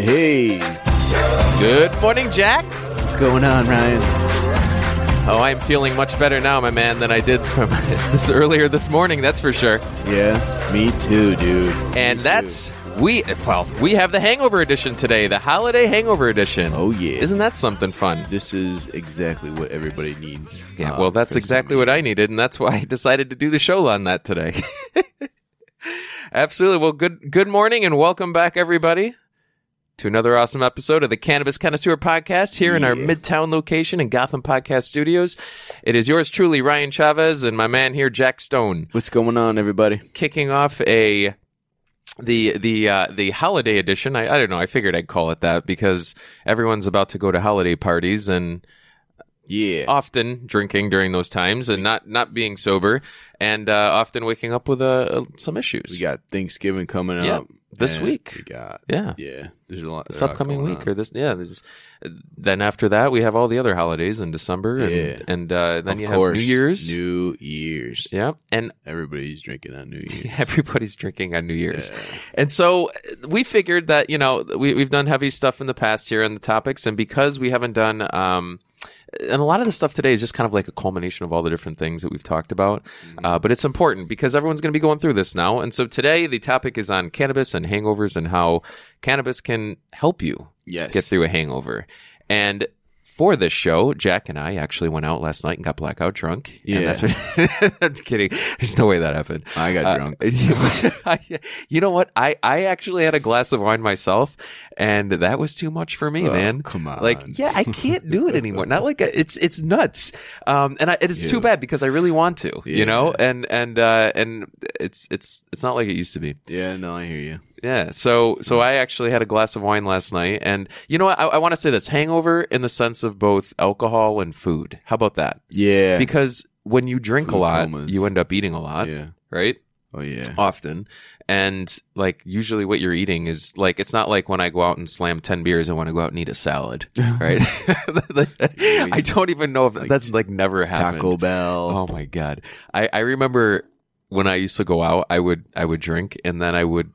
Hey, Good morning, Jack. what's going on, Ryan? Oh, I'm feeling much better now, my man, than I did from this earlier this morning. That's for sure. Yeah, me too, dude. And Me that's we. Well, we have the Hangover Edition today, the Holiday Hangover Edition. Oh, yeah. isn't that something fun? This is exactly what everybody needs. Yeah, uh, well, that's exactly what I needed, and that's why I decided to do the show on that today. Absolutely. Well, good good morning and welcome back, everybody, to another awesome episode of the Cannabis Connoisseur Podcast here in our Midtown location in Gotham Podcast Studios. It is yours truly, Ryan Chavez, and my man here, Jack Stone, What's going on, everybody? kicking off a the the uh, the holiday edition. I, I don't know. I figured I'd call it that because everyone's about to go to holiday parties and Yeah. often drinking during those times and not not being sober and uh, often waking up with uh, some issues. we got Thanksgiving coming Yeah, up this week. We got yeah. yeah. There's a lot. This there's a lot upcoming week on. or this yeah this then after that we have all the other holidays in December and Yeah. and uh, then Of you course, have New Year's New Year's. yeah and Everybody's drinking on New Year's. everybody's drinking on New Year's Yeah. And so uh, we figured that, you know, we, we've done heavy stuff in the past here on the topics. And because we haven't done, um, and a lot of the stuff today is just kind of like a culmination of all the different things that we've talked about. Uh, but it's important because everyone's going to be going through this now. And so today the topic is on cannabis and hangovers and how cannabis can help you Yes. get through a hangover. And for this show, Jack and I actually went out last night and got blackout drunk. And Yeah. that's what, I'm kidding. There's no way that happened. I got Uh, drunk. you know what? I, I actually had a glass of wine myself, and that was too much for me, Oh, man. come on. Like, yeah, I can't do it anymore. Not like a, it's it's nuts. Um, and I, it's too bad because I really want to, you know. And and uh, and it's it's it's not like it used to be. Yeah. No, I hear you. Yeah. So so I actually had a glass of wine last night, and you know what? I, I want to say this: hangover in the sense of both alcohol and food. How about that? Yeah. Because when you drink a lot, comas. you end up eating a lot, yeah. right? Oh yeah. often and like usually what you're eating is like it's not like when i go out and slam 10 beers i want to go out and eat a salad right i don't even know if Like that's like never happened Taco Bell. oh my god i i remember when i used to go out i would i would drink and then i would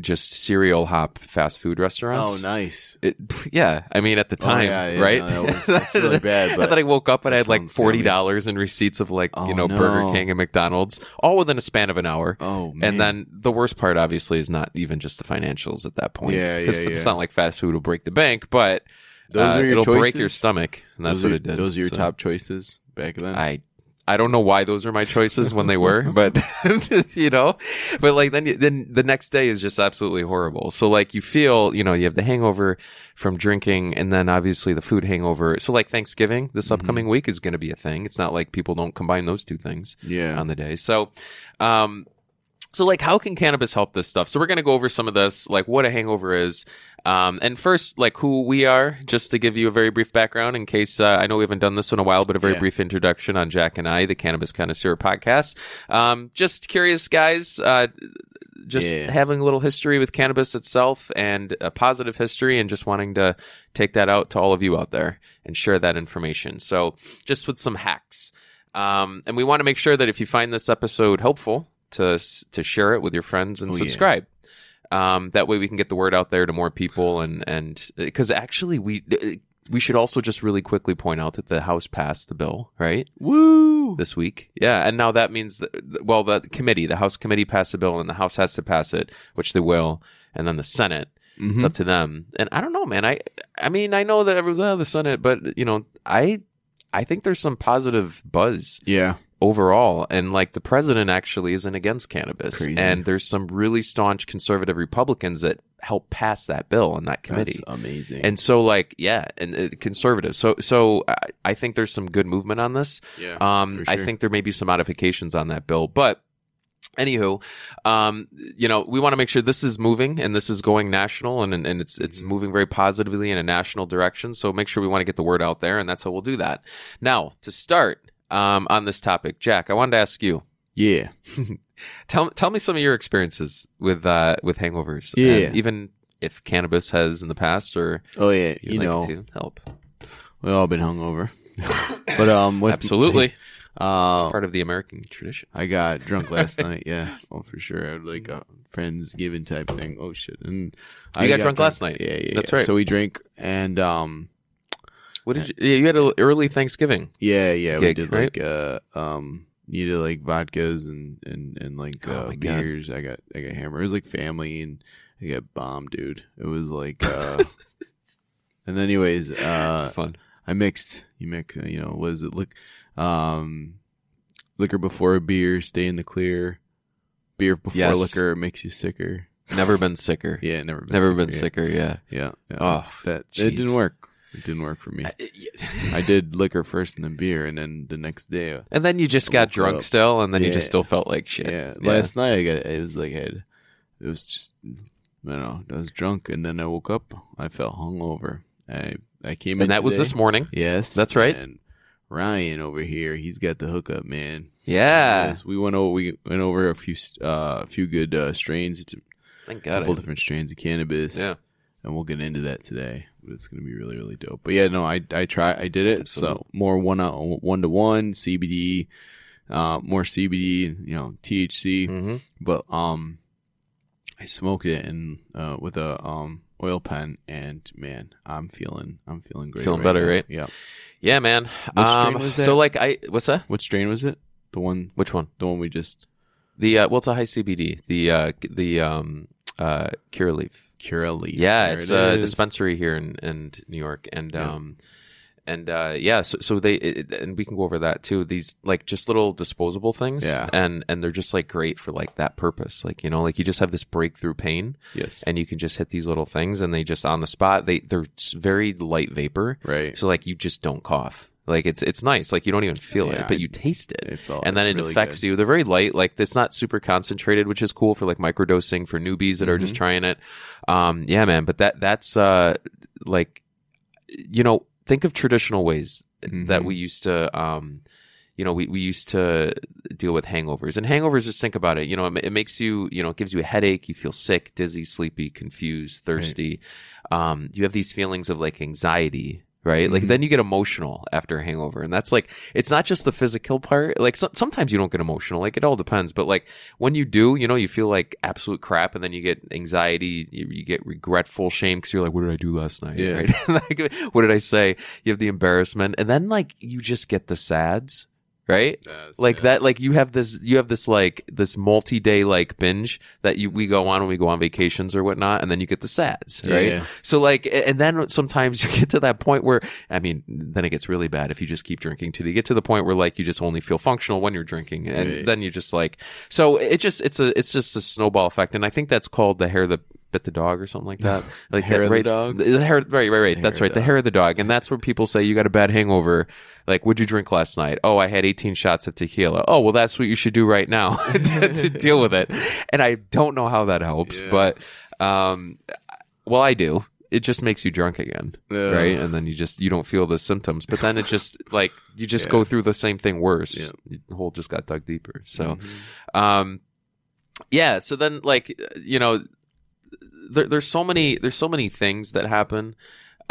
just cereal hop fast food restaurants Oh, nice. it, yeah, I mean at the Oh, time, yeah, yeah, right? no, that was- that's really bad, but then I woke up and I had like forty dollars in receipts of like you Oh, know no. Burger King and McDonald's, all within a span of an hour. Oh man. And then the worst part, obviously, is not even just the financials at that point. Yeah, yeah, 'Cause It's not like fast food will break the bank, but Those uh, are your it'll break your stomach, and that's those what it did. Those are your So top choices back then. I I don't know why those are my choices when they were, but you know, but like then then the next day is just absolutely horrible. So like you feel, you know, you have the hangover from drinking and then obviously the food hangover. So like Thanksgiving this Mm-hmm. upcoming week is going to be a thing. It's not like people don't combine those two things yeah. on the day. So um so like how can cannabis help this stuff? So we're going to go over some of this like what a hangover is. Um, and first, like who we are, just to give you a very brief background in case uh, I know we haven't done this in a while, but a very Yeah. brief introduction on Jack and I, the Cannabis Connoisseur podcast. Um, just curious guys, uh, just Yeah. having a little history with cannabis itself and a positive history and just wanting to take that out to all of you out there and share that information. So just with some hacks. Um, and we want to make sure that if you find this episode helpful to, to share it with your friends and Oh, yeah. Um, that way we can get the word out there to more people and, and, cause actually we, we should also just really quickly point out that the House passed the bill, right? Woo. this week. Yeah, and now that means that well, the committee, the House committee passed the bill, and the House has to pass it, which they will, and then the Senate. Mhm. It's up to them. And I don't know, man. I I mean, I know that everyone's oh, the Senate, but you know, I I think there's some positive buzz Yeah. Overall, and like the president actually isn't against cannabis, Crazy. and there's some really staunch conservative Republicans that help pass that bill in that committee. That's amazing. And so, like, yeah, and uh, conservative. So, so I, I think there's some good movement on this. yeah. Um, for I think there may be some modifications on that bill, but anywho, um, you know, we want to make sure this is moving and this is going national and, and it's, it's Mm-hmm. moving very positively in a national direction. So make sure we want to get the word out there and that's how we'll do that. Now, to start, um, on this topic, Jack, I wanted to ask you, Yeah. tell, tell me some of your experiences with, uh, with hangovers. Yeah. Even if cannabis has in the past or Oh yeah. You like know, to help. we've all been hungover. but um, with, Absolutely. Uh, it's part of the American tradition. I got drunk last night. Yeah, well for sure. I had like a friends friendsgiving type thing. Oh shit! And You got drunk last night. Yeah, yeah, That's yeah. right. So we drank, and um, What did you? Yeah, you had an early Thanksgiving. yeah, yeah, we did right? like uh, um, you did like vodkas and and and like Oh uh, my God. beers. I got I got hammered. It was like family, and I got bombed, dude. It was like. uh And anyways, uh, It's fun. I mixed. You mix. You know, what is it? Look, um, liquor before a beer, stay in the clear. Beer before Yes. liquor makes you sicker. Never been sicker. Yeah, never been Never sicker, been yeah. sicker. Yeah. Yeah, yeah. Oh, that it didn't work. It didn't work for me. I did liquor first and then beer, and then the next day, uh, And then you just got drunk up. still, and then you just still felt like shit. yeah. Last night I got it was like I had, it was just I don't know. I was drunk, and then I woke up. I felt hungover. I I came in and that was this morning. Yes, That's right. And Ryan over here, he's got the hookup, man. Yeah. Yes, we went over. We went over a few, uh, a few good uh, strains. It's a Thank God. couple different strains of cannabis. Yeah. and we'll get into that today. But it's gonna be really, really dope. But yeah, no, I I try, I did it. So more one one to one CBD, uh, more CBD, you know, THC. Mhm. But um, I smoked it and uh with a um oil pen, and man, I'm feeling, I'm feeling great. Feeling better, now. right? Yeah. Yeah, man. Um? So like I what's that? What strain was it? The one, Which one? the one we just The uh, well, it's a high CBD. The uh, the um uh Curaleaf. Curaleaf. Yeah, There it's it a is. dispensary here in, in New York, and Yeah. um, and uh, yeah, so, so they it, and we can go over that too. These like just little disposable things, Yeah. and and they're just like great for like that purpose. Like you know, like you just have this breakthrough pain, Yes. and you can just hit these little things, and they just on the spot. They they're very light vapor, right. so like you just don't cough. Like it's it's nice. Like you don't even feel Yeah, it, but you taste it and then it really affects good. you. They're very light, like it's not super concentrated, which is cool for like microdosing for newbies that are Mm-hmm. just trying it. Um, yeah, man. But that that's uh like you know think of traditional ways that Mhm. we used to um you know we, we used to deal with hangovers and hangovers just think about it you know it, it makes you you know it gives you a headache you feel sick dizzy sleepy confused thirsty um you have these feelings of like anxiety right? Like Mhm. then you get emotional after a hangover. And that's like it's not just the physical part. Like so, sometimes you don't get emotional. Like it all depends. But like when you do you know you feel like absolute crap and then you get anxiety you, you get regretful shame because you're like what did i do last night? Yeah. right? Like what did i say? You have the embarrassment. And then like you just get the sads right Yes, like yes. that like you have this you have this like this multi-day like binge that you we go on when we go on vacations or whatnot and then you get the sads right Yeah. so like and then sometimes you get to that point where i mean then it gets really bad if you just keep drinking too you get to the point where like you just only feel functional when you're drinking and Right. then you just like so it just it's a it's just a snowball effect and i think that's called the hair that bit the dog or something like that. Like Hair that, of the dog? the hair right right right. The that's right the hair of the dog. And that's where people say you got a bad hangover. Like what'd you drink last night? Oh i had 18 shots of tequila. Oh well that's what you should do right now to, to deal with it. And i don't know how that helps Yeah. but um well i do. It just makes you drunk again Ugh. right? And then you just you don't feel the symptoms. But then it just like you just Yeah. go through the same thing worse. Yeah. the hole just got dug deeper. So Mhm. um yeah so then like you know there, there's so many there's so many things that happen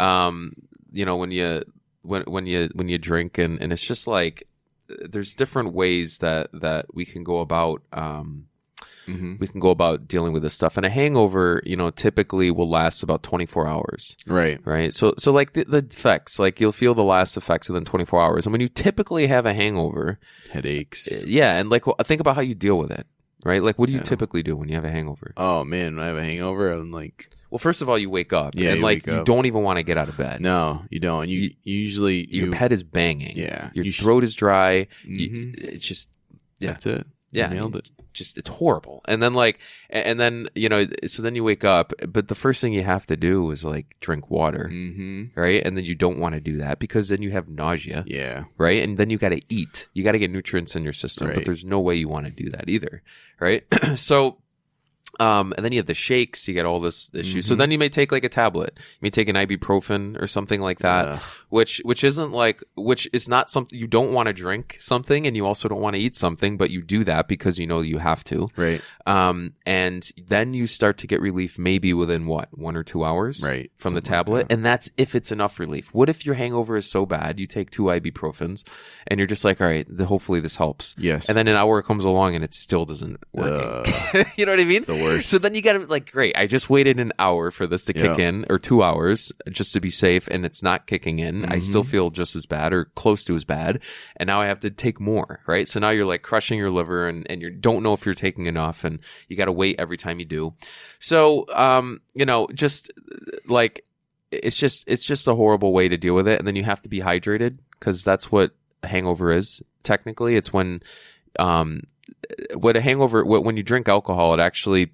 um you know when you when when you when you drink and and it's just like there's different ways that that we can go about um Mhm. we can go about dealing with this stuff and a hangover you know typically will last about 24 hours Right. right so so like the, the effects like you'll feel the last effects within 24 hours and when you typically have a hangover Headaches. yeah, and like well, think about how you deal with it, right? Like, what do you Yeah. typically do when you have a hangover? Oh man, when I have a hangover, I'm like, Well, first of all, you wake up, Yeah, and you like you up. don't even want to get out of bed. no, you don't. You, You- usually Your you, head is banging. Yeah, your you sh- throat is dry. Mhm. it's just yeah. That's it. Yeah. nailed it. just it's horrible. And then like, and then you know, so then you wake up, but the first thing you have to do is like drink water, Mm-hmm. right? And then you don't want to do that because then you have nausea. Yeah. right? And then you got to eat. You got to get nutrients in your system, but there's no way you want to do that either, right? so, um, and then you have the shakes. You get all this issue. So Mhm. then you may take like a tablet. You may take an ibuprofen or something like that, Ugh. which which isn't like which is not something you don't want to drink something, and you also don't want to eat something, but you do that because you know you have to. right. Um, and then you start to get relief maybe within what one or two hours, Right. from the Something like tablet, that. and that's if it's enough relief. What if your hangover is so bad you take two ibuprofens and you're just like, all right, the, hopefully this helps, Yes. and then an hour comes along and it still doesn't work. Ugh. you know what I mean? Worst. So then you gotta like, great. I just waited an hour for this to kick Yeah. in, or two hours, just to be safe, and it's not kicking in. I still Mhm. feel just as bad or close to as bad, and now I have to take more. Right. So now you're like crushing your liver, and and you don't know if you're taking enough, and you got to wait every time you do. So, um, you know, just like it's just it's just a horrible way to deal with it, and then you have to be hydrated because that's what a hangover is. Technically, it's when um, what a hangover what, when you drink alcohol, it actually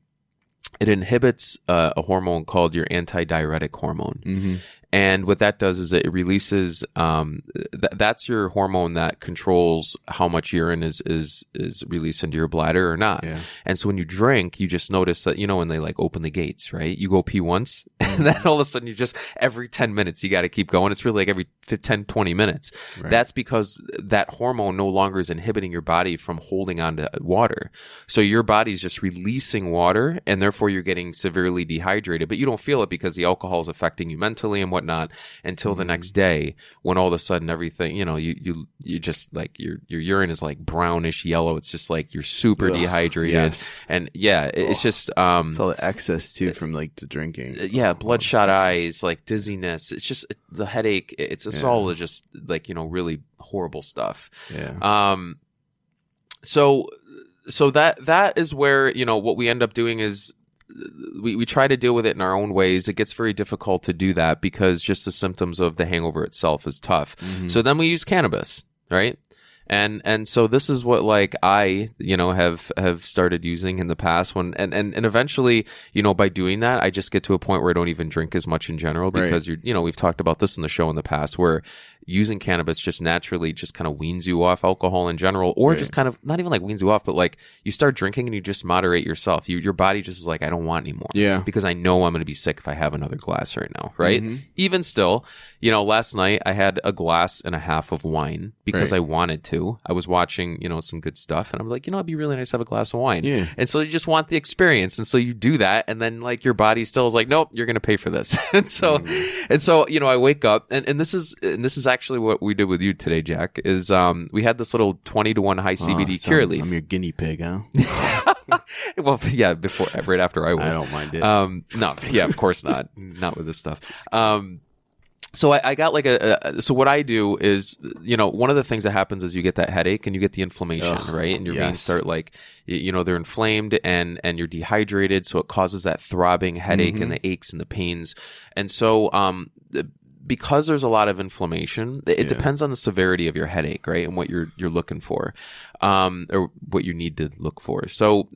it inhibits uh, a hormone called your antidiuretic hormone. hmm And what that does is it releases um, th- that's your hormone that controls how much urine is is is released into your bladder or not. Yeah. And so when you drink, you just notice that, you know, when they like open the gates, right? You go pee once and then all of a sudden you just every 10 minutes, you got to keep going. It's really like every 5, 10, 20 minutes. Right. That's because that hormone no longer is inhibiting your body from holding on to water. So your body's just releasing water and therefore you're getting severely dehydrated, but you don't feel it because the alcohol is affecting you mentally and whatnot until the next day when all of a sudden everything, you know, you, you, you just like your, your urine is like brownish yellow. It's just like you're super Ugh, dehydrated. Yes. And yeah, it- it's just, um, It's all the excess too from like the drinking. uh, yeah, bloodshot eyes, like dizziness. It's just the headache. It's it's Yeah. all just like, you know, really horrible stuff. Yeah. Um, so, so that, that is where, you know, what we end up doing is we, we try to deal with it in our own ways. It gets very difficult to do that because just the symptoms of the hangover itself is tough. Mhm. So then we use cannabis, right? And and so this is what like I, you know, have have started using in the past when and and, and eventually, you know, by doing that, I just get to a point where I don't even drink as much in general Right. because you're you know, we've talked about this in the show in the past where using cannabis just naturally just kind of weans you off alcohol in general or Right. just kind of not even like weans you off, but like you start drinking and you just moderate yourself. You your body just is like, I don't want anymore yeah. because I know I'm going to be sick if I have another glass right now, right? Mhm. Even still, you know, last night I had a glass and a half of wine because Right. I wanted to. I was watching, you know, some good stuff and I'm like, you know, it'd be really nice to have a glass of wine. Yeah. And so you just want the experience. And so you do that. And then like your body still is like, nope, you're going to pay for this. and so, Mm. and so, you know, I wake up and, and this is, and this is actually what we did with you today, Jack, is, um, we had this little 20 to 1 high CBD Oh, so cure I'm- leaf. I'm your guinea pig, huh? well, yeah, before, right after I was. I don't mind it. Um, no, yeah, of course not. not with this stuff. Um, so I, I got like a, a, so what I do is, you know, one of the things that happens is you get that headache and you get the inflammation, Ugh, right? And your veins start like, you know, they're inflamed and, and you're dehydrated. So it causes that throbbing headache and Mhm. the aches and the pains. And so, um, the- because there's a lot of inflammation, it Yeah. depends on the severity of your headache, right? And what you're, you're looking for, um, or what you need to look for. So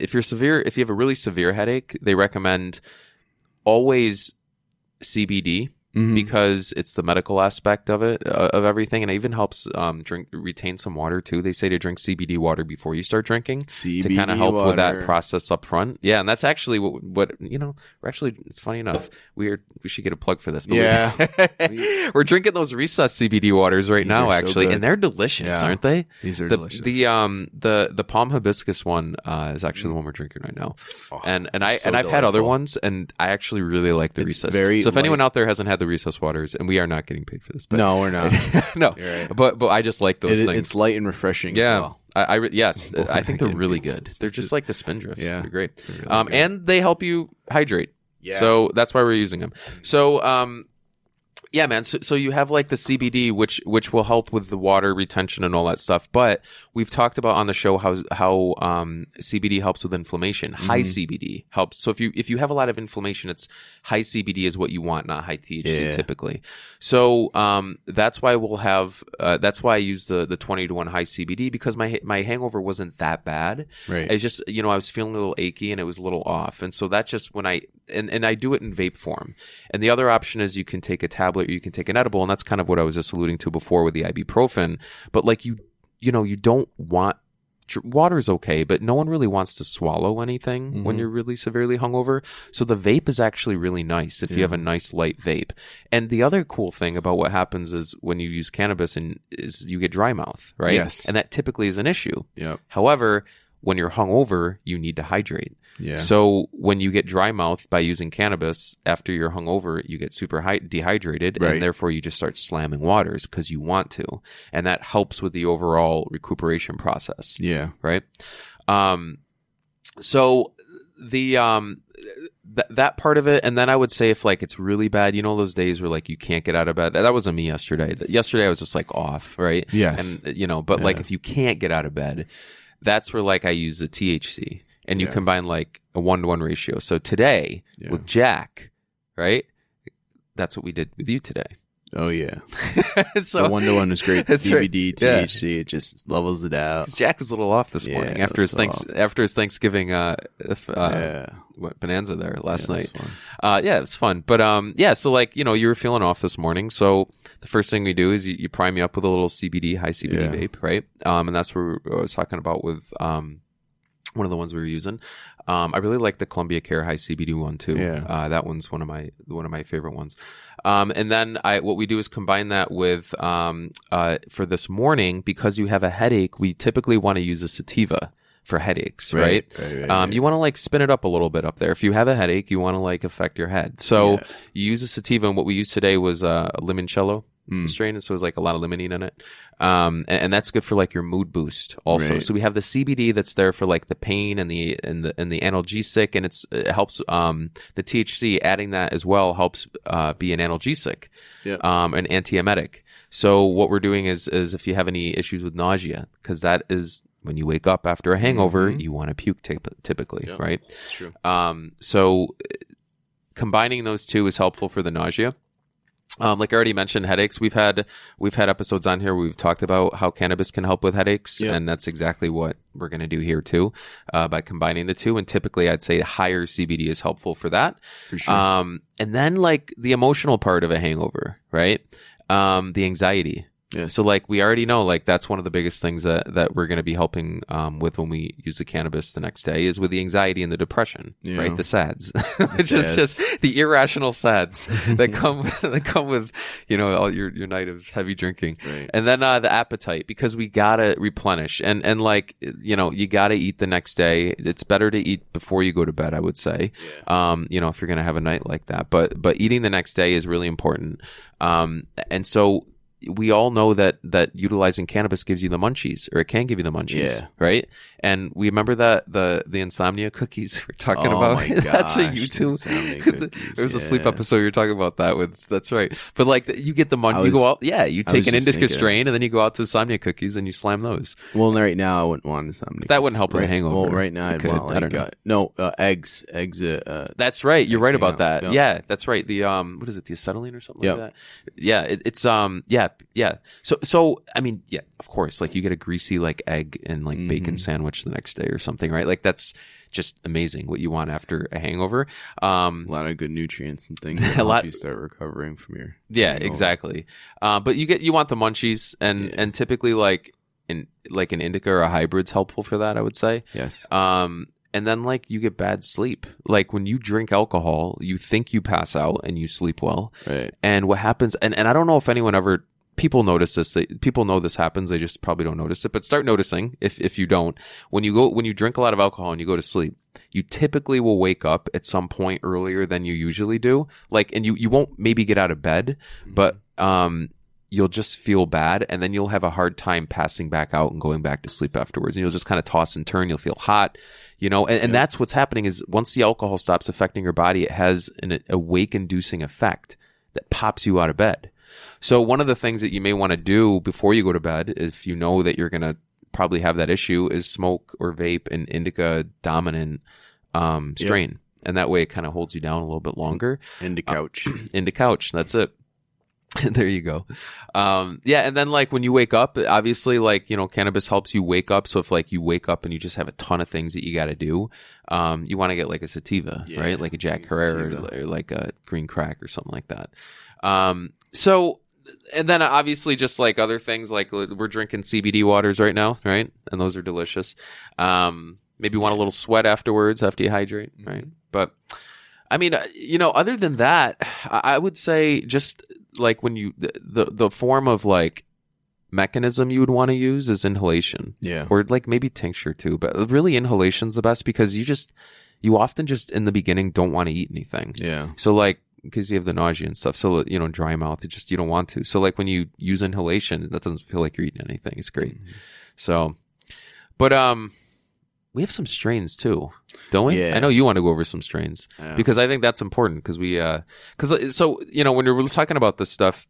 if you're severe, if you have a really severe headache, they recommend always CBD Mhm. because it's the medical aspect of it uh, of everything, and it even helps um, drink retain some water too. They say to drink CBD water before you start drinking to kind of help with that process up front. Yeah, and that's actually what, what you know. We're actually it's funny enough. We're we should get a plug for this. But Yeah. we, are drinking those recess CBD waters right These now, are so actually, and they're delicious, Yeah. aren't they? These are The delicious. the um the the pom hibiscus one uh, is actually the one we're drinking right now, Oh, and and I so and I've had other ones, and I actually really like the It's recess. so if anyone out there hasn't had the recess waters, and we are not getting paid for this, but no, we're not. no, right. but but I just like those It- things. it's light and refreshing. yeah, As well. I, I yes, I think they're really good. They're just- like the Spindrift. Yeah. they're great. They're really Um, and they help you hydrate. yeah. So that's why we're using them. So, um, yeah, man. So, so you have like the CBD, which which will help with the water retention and all that stuff. But we've talked about on the show how how um, CBD helps with inflammation. High Mhm. CBD helps. So if you if you have a lot of inflammation, it's high CBD is what you want, not high THC Yeah. typically. So um, that's why we'll have. Uh, that's why I use the the twenty to one high CBD because my my hangover wasn't that bad. right. It's just you know I was feeling a little achy and it was a little off, and so that's just when I and and I do it in vape form. And the other option is you can take a tablet or you can take an edible, and that's kind of what I was just alluding to before with the ibuprofen. But like you, you know, you don't want water's okay, but no one really wants to swallow anything when Mhm. you're really severely hungover. So the vape is actually really nice if you have a nice light vape. And the other cool thing about what happens is when you use cannabis and is you get dry mouth, right? Yes. And that typically is an issue. Yep. However, when you're hungover, you need to hydrate. Yeah. So when you get dry mouth by using cannabis after you're hungover, you get super hy- dehydrated, Right. and therefore you just start slamming waters because you want to, and that helps with the overall recuperation process, yeah. right? Um, so the um th- that part of it and then i would say if like it's really bad you know those days where like you can't get out of bed that wasn't me yesterday yesterday i was just like off right Yes. and you know but like if you can't get out of bed that's where like i use the thc and you Yeah. combine like a one-to-one ratio so today Yeah. with jack right that's what we did with you today Oh yeah, so the one to one is great. That's right. CBD, Yeah. THC, it just levels it out. Jack was a little off this Yeah, morning after his thanks off. after his Thanksgiving uh, if, uh yeah, what, bonanza there last Yeah, night. Uh, yeah, it's fun. But um, yeah, so like you know, you were feeling off this morning, so the first thing we do is you, you prime you up with a little CBD, high CBD Yeah. vape, right? Um, and that's what I was talking about with um, one of the ones we were using. Um, I really like the Columbia Care High CBD one too. Yeah. Uh, that one's one of my one of my favorite ones. Um, and then I what we do is combine that with um, uh, for this morning because you have a headache. We typically want to use a sativa for headaches, right? right, right, Um, right. you want to like spin it up a little bit up there. If you have a headache, you want to like affect your head. So Yeah. you use a sativa, and what we used today was uh, a limoncello Mm. strain, so it's like a lot of limonene in it, um, and, and that's good for like your mood boost also. Right. So we have the CBD that's there for like the pain and the and the and the analgesic, and it's it helps um, the THC adding that as well helps uh, be an analgesic, Yeah. um, an antiemetic. So what we're doing is is if you have any issues with nausea, because that is when you wake up after a hangover, Mhm. you want to puke typ- typically, Yeah. right? That's true. Um, so combining those two is helpful for the nausea. Um, like I already mentioned, headaches. We've had we've had episodes on here where we've talked about how cannabis can help with headaches, Yeah. and that's exactly what we're going to do here too, uh, by combining the two. And typically, I'd say higher CBD is helpful for that. For sure. Um, and then like the emotional part of a hangover, right? Um, the anxiety. Yes. So like we already know like that's one of the biggest things that that we're going to be helping um, with when we use the cannabis the next day is with the anxiety and the depression, Yeah. right? The sads, just sads. just the irrational sads that come that come with you know all your your night of heavy drinking. right. And then uh, the appetite because we gotta replenish and and like you know you gotta eat the next day. It's better to eat before you go to bed. I would say, um, you know, if you're gonna have a night like that. But but eating the next day is really important. Um, and so we all know that that utilizing cannabis gives you the munchies, or it can give you the munchies, Yeah. right? And we remember that the the insomnia cookies we're talking Oh about. that's a YouTube. there was a sleep episode you're talking about that with. That's right. But like you get the munch, you go out. Yeah, you take an indica thinking- strain, and then you go out to insomnia cookies and you slam those. Well, right now I wouldn't want insomnia. That wouldn't help with a right, hangover. Well, right now I'd want I like don't know. uh, no uh, eggs, eggs. Uh, uh, That's right. You're right about up, that. yeah. Yeah, that's right. The um, what is it? The acetylene or something Yep. like that. Yeah, it, it's um, yeah, yeah. So so I mean, yeah, of course. Like you get a greasy like egg and like bacon Mhm. sandwich the next day or something, right? Like that's just amazing what you want after a hangover. Um, a lot of good nutrients and things. A lot- You start recovering from your. Yeah, hangover. exactly. Uh, but you get you want the munchies, and Yeah. and typically like in like an indica or a hybrid's helpful for that. I would say. Yes. Um, and then like you get bad sleep. Like when you drink alcohol, you think you pass out and you sleep well. Right. And what happens? And and I don't know if anyone ever. People notice this. They, people know this happens. They just probably don't notice it. But start noticing if if you don't. When you go when you drink a lot of alcohol and you go to sleep, you typically will wake up at some point earlier than you usually do. Like, and you you won't maybe get out of bed, but um, you'll just feel bad, and then you'll have a hard time passing back out and going back to sleep afterwards. And you'll just kind of toss and turn. You'll feel hot, you know. And, and Yeah. that's what's happening is once the alcohol stops affecting your body, it has an awake inducing effect that pops you out of bed. So one of the things that you may want to do before you go to bed, if you know that you're going to probably have that issue, is smoke or vape an indica dominant um, strain, and that way it kind of holds you down a little bit longer. Into couch. Into couch, that's it. there you go. Um, yeah, and then like when you wake up, obviously, like you know, cannabis helps you wake up. So if like you wake up and you just have a ton of things that you got to do, um, you want to get like a sativa, Yeah, right? Like a Jack Herer or, or like a green crack or something like that. Um, so and then obviously just like other things like we're drinking CBD waters right now, right? And those are delicious. Um, maybe want a little sweat afterwards after you hydrate, Mm-hmm. right? But I mean, uh, you know, other than that, I would say just like when you the the, the form of like mechanism you would want to use is inhalation Yeah. or like maybe tincture too, but really inhalation's the best because you just you often just in the beginning don't want to eat anything. Yeah. So like because you have the nausea and stuff, so you know dry mouth, it just you don't want to. So like when you use inhalation, that doesn't feel like you're eating anything. It's great. Mm-hmm. So, but um, we have some strains too, don't we? Yeah. I know you want to go over some strains Yeah. because I think that's important because we, uh, because so you know when you're talking about this stuff,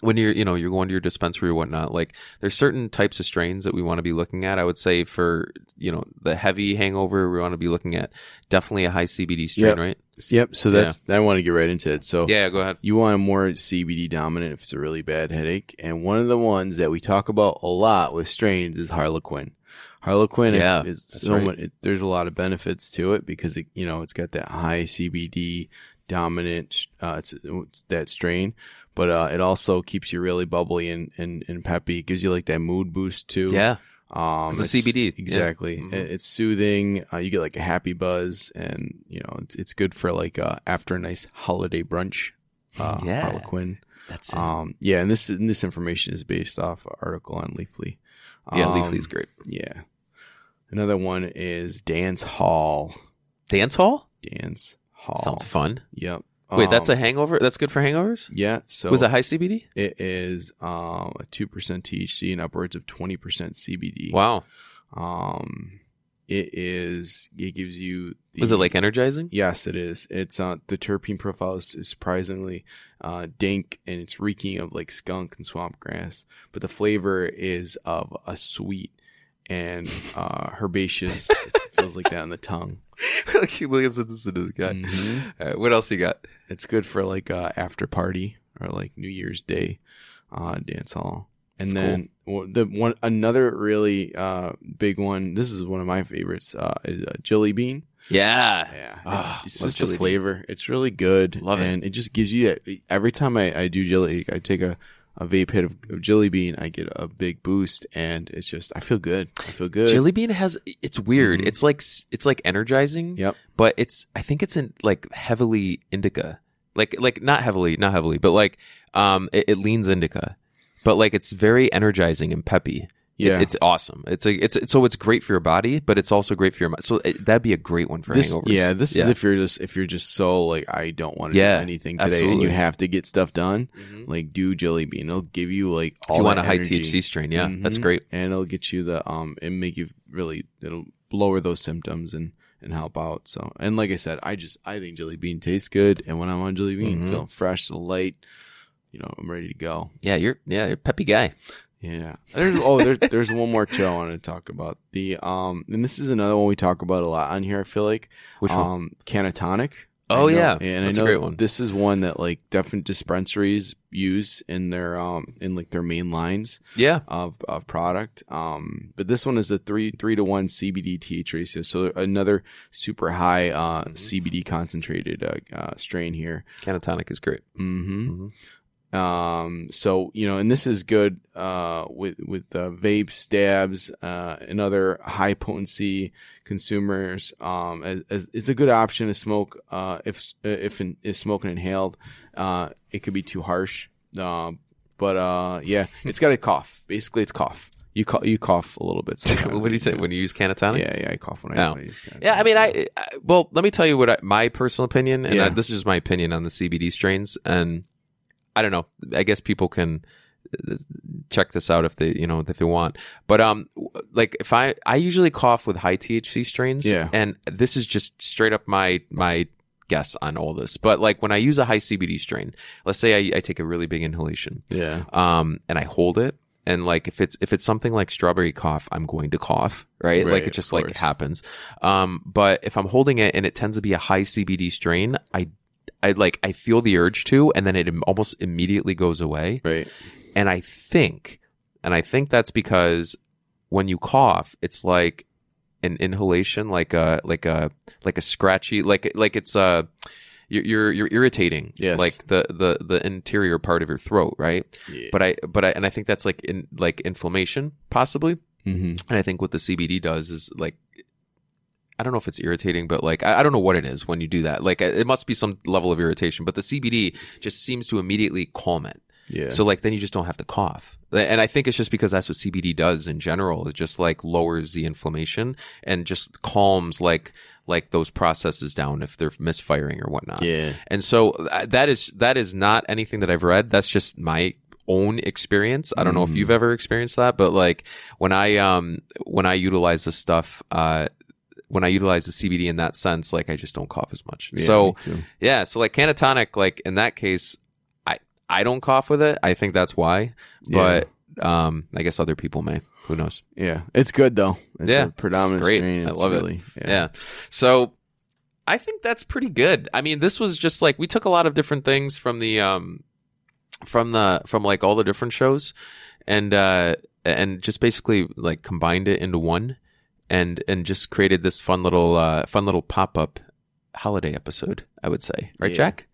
when you're you know you're going to your dispensary or whatnot, like there's certain types of strains that we want to be looking at. I would say for you know the heavy hangover, we want to be looking at definitely a high CBD strain, Yep. right? Yep. So that's I want to get right into it. So Yeah, go ahead. you want a more CBD dominant if it's a really bad headache. And one of the ones that we talk about a lot with strains is Harlequin. Harlequin Yeah, is so right. much. It, there's a lot of benefits to it because it, you know it's got that high CBD dominant. Uh, it's, it's that strain, but uh, it also keeps you really bubbly and, and and peppy. It gives you like that mood boost too. Yeah, Um, It's CBD, yeah. exactly. Mhm. It- It's soothing. Uh, you get like a happy buzz, and you know it's, it's good for like uh, after a nice holiday brunch. Uh, Yeah. Harlequin. that's it. Um, yeah, and this and this information is based off an article on Leafly. yeah, Um, Leafly's great. Yeah. Another one is Dance Hall. Dance hall Dance Hall. sounds fun. Yep. Wait, that's Um, a hangover. That's good for hangovers. yeah. So Was it high CBD? it is um, a two percent THC and upwards of twenty percent CBD. Wow. Um, it is. It gives you. The, Was it like energizing? Yes, it is. It's uh the terpene profile is is surprisingly uh dank and it's reeking of like skunk and swamp grass, but the flavor is of a sweet and uh herbaceous. it feels like that on the tongue. Look at this guy. Mhm. Right, what else you got? It's good for like uh after party or like New Year's Day uh dance hall. And That's then well, the one another really uh big one. This is one of my favorites. Uh, is uh, Jelly Bean. Yeah. Yeah, Ah, it's just the bean. flavor. It's really good, Love it. and it. just gives you that. Every time I, I do jelly, I take a, a vape hit of, of jelly bean, I get a big boost, and it's just I feel good. I feel good. Jelly bean has it's weird. Mhm. It's like it's like energizing. Yep. But it's I think it's in like heavily indica. Like like not heavily, not heavily, but like um it, it leans indica. But like it's very energizing and peppy. It- Yeah. it's awesome. It's a, it's so it's great for your body, but it's also great for your mind. So it, that'd be a great one for This, hangovers. yeah, this is if you're just if you're just so like I don't want to Yeah, do anything today, and you have to get stuff done. Mhm. Like do jelly bean. It'll give you like all if you want a high energy. THC strain, yeah, that's Mhm. great. and it'll get you the um and make you really it'll lower those symptoms and and help out. So and like I said, I just I think jelly bean tastes good, and when I'm on jelly bean, Mhm. feeling fresh, and light, you know, I'm ready to go. Yeah, you're yeah, you're a peppy guy. Yeah. There's oh there's there's one more too I want to talk about the um and this is another one we talk about a lot on here. I feel like Which one? um Cannatonic. Oh, yeah. and That's I a know great one. This is one that like different dispensaries use in their um in like their main lines Yeah. of, of product. Um, but this one is a three three to one CBD TH ratio, so another super high uh, Mhm. CBD concentrated uh, uh, strain here. Cannatonic is great. hmm Mhm. Um, so you know, and this is good uh, with with uh, vapes, dabs, uh, and other high potency consumers. Um, as, as it's a good option to smoke. Uh, if if in, if smoking inhaled, uh, it could be too harsh. Uh, but uh, yeah, it's got a cough. Basically, it's cough. You cough, you cough a little bit. sometimes. what do you say when you use cannatonic? Yeah, yeah, I cough when I. Oh. use Cannatonic. Yeah, I mean, I, I well, let me tell you what I, my personal opinion, and Yeah. I, this is just my opinion on the CBD strains, and I don't know. I guess people can uh, check this out if they, you know, if they want. But um, like if I, I usually cough with high THC strains, Yeah. and this is just straight up my my guess on all this. But like when I use a high CBD strain, let's say I, I take a really big inhalation, yeah, um, and I hold it. And like if it's if it's something like strawberry cough, I'm going to cough, right? Right, like it just like happens. Um, but if I'm holding it and it tends to be a high CBD strain, I I like I feel the urge to, and then it almost immediately goes away. right. And I think, and I think that's because when you cough, it's like an inhalation, like a like a like a scratchy, like like it's uh you're you're, irritating, Yes. like the the the interior part of your throat, right? Yeah. But I but I and I think that's like in like inflammation possibly. hmm And I think what the CBD does is like, I don't know if it's irritating, but like, I, I don't know what it is when you do that. Like, it must be some level of irritation, but the CBD just seems to immediately calm it. Yeah. So like, then you just don't have to cough. And I think it's just because that's what CBD does in general. It just like lowers the inflammation and just calms like, like those processes down if they're misfiring or whatnot. yeah. And so uh, that is, that is not anything that I've read. That's just my own experience. I don't know if you've ever experienced that, but like when I um when I utilize this stuff, uh, when I utilize the CBD in that sense, like I just don't cough as much. Yeah, so yeah, so like Cannatonic, like in that case, I I don't cough with it. I think that's why, but um, I guess other people may. Who knows? Yeah, it's good though. It's Yeah, a predominant great. strain. I It's love it. really, Yeah. So I think that's pretty good. I mean, this was just like we took a lot of different things from the um from the from like all the different shows and uh and just basically like combined it into one and and just created this fun little uh fun little pop-up holiday episode, I would say. Right, Yeah. Jack?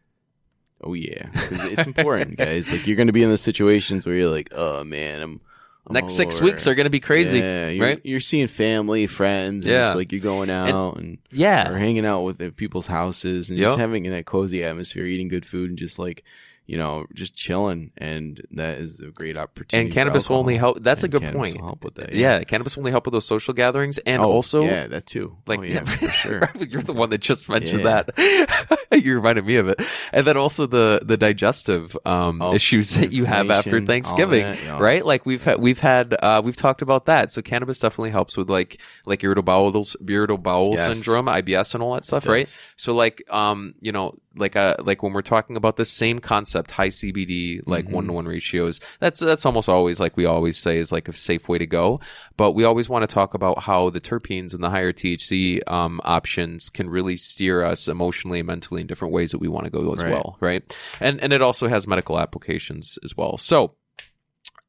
Oh yeah, it's important, guys. Like you're going to be in those situations where you're like, oh man, I'm. I'm Next 6 hungover." weeks are going to be crazy, Yeah, you're, right? You're seeing family, friends. And Yeah. it's like you're going out and, Yeah. or hanging out with people's houses and Yep. just having that cozy atmosphere, eating good food, and just like you know, just chilling. And that is a great opportunity. And cannabis will only help. That's a good point. help with that. yeah. cannabis will only help with those social gatherings, and Oh, also yeah, that too. Like, oh, yeah, for sure. You're the one that just mentioned Yeah. that. you reminded me of it. And then also the the digestive um, Oh, issues that you have after Thanksgiving, that, yeah. right? Like we've had, we've had uh, we've talked about that. So cannabis definitely helps with like like irritable bowel irritable bowel Yes. syndrome, IBS, and all that stuff, right? So like um you know like uh like when we're talking about the same concept, high CBD, like Mm-hmm. one to one ratios. That's that's almost always like we always say is like a safe way to go. But we always want to talk about how the terpenes and the higher THC um, options can really steer us emotionally and mentally in different ways that we want to go as Right. well, right? And and it also has medical applications as well. So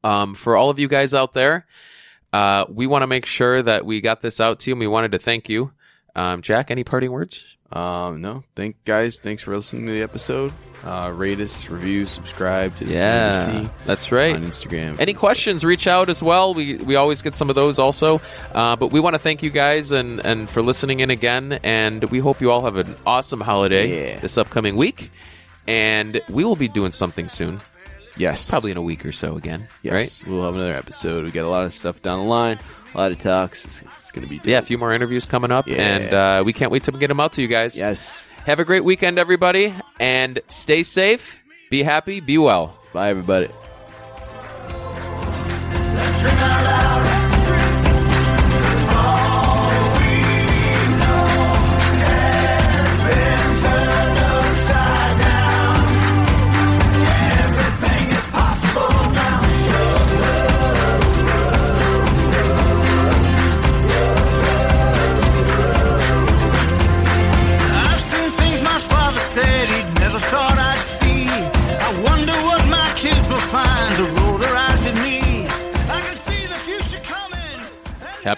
um, for all of you guys out there, uh, we want to make sure that we got this out to you, and we wanted to thank you. Um, Jack, any parting words? Um, no, thank guys. Thanks for listening to the episode. Uh, rate us, review, subscribe to the Yeah, that's right. on Instagram. Any questions, reach out as well. We we always get some of those also. Uh, but we want to thank you guys and, and for listening in again. And we hope you all have an awesome holiday Yeah. this upcoming week. And we will be doing something soon, Yes, probably in a week or so again. Yes, Right? we'll have another episode. We got a lot of stuff down the line, a lot of talks. It's, it's gonna be dope. Yeah, a few more interviews coming up, Yeah. and uh, we can't wait to get them out to you guys. Yes. Have a great weekend, everybody, and stay safe, be happy, be well. Bye, everybody.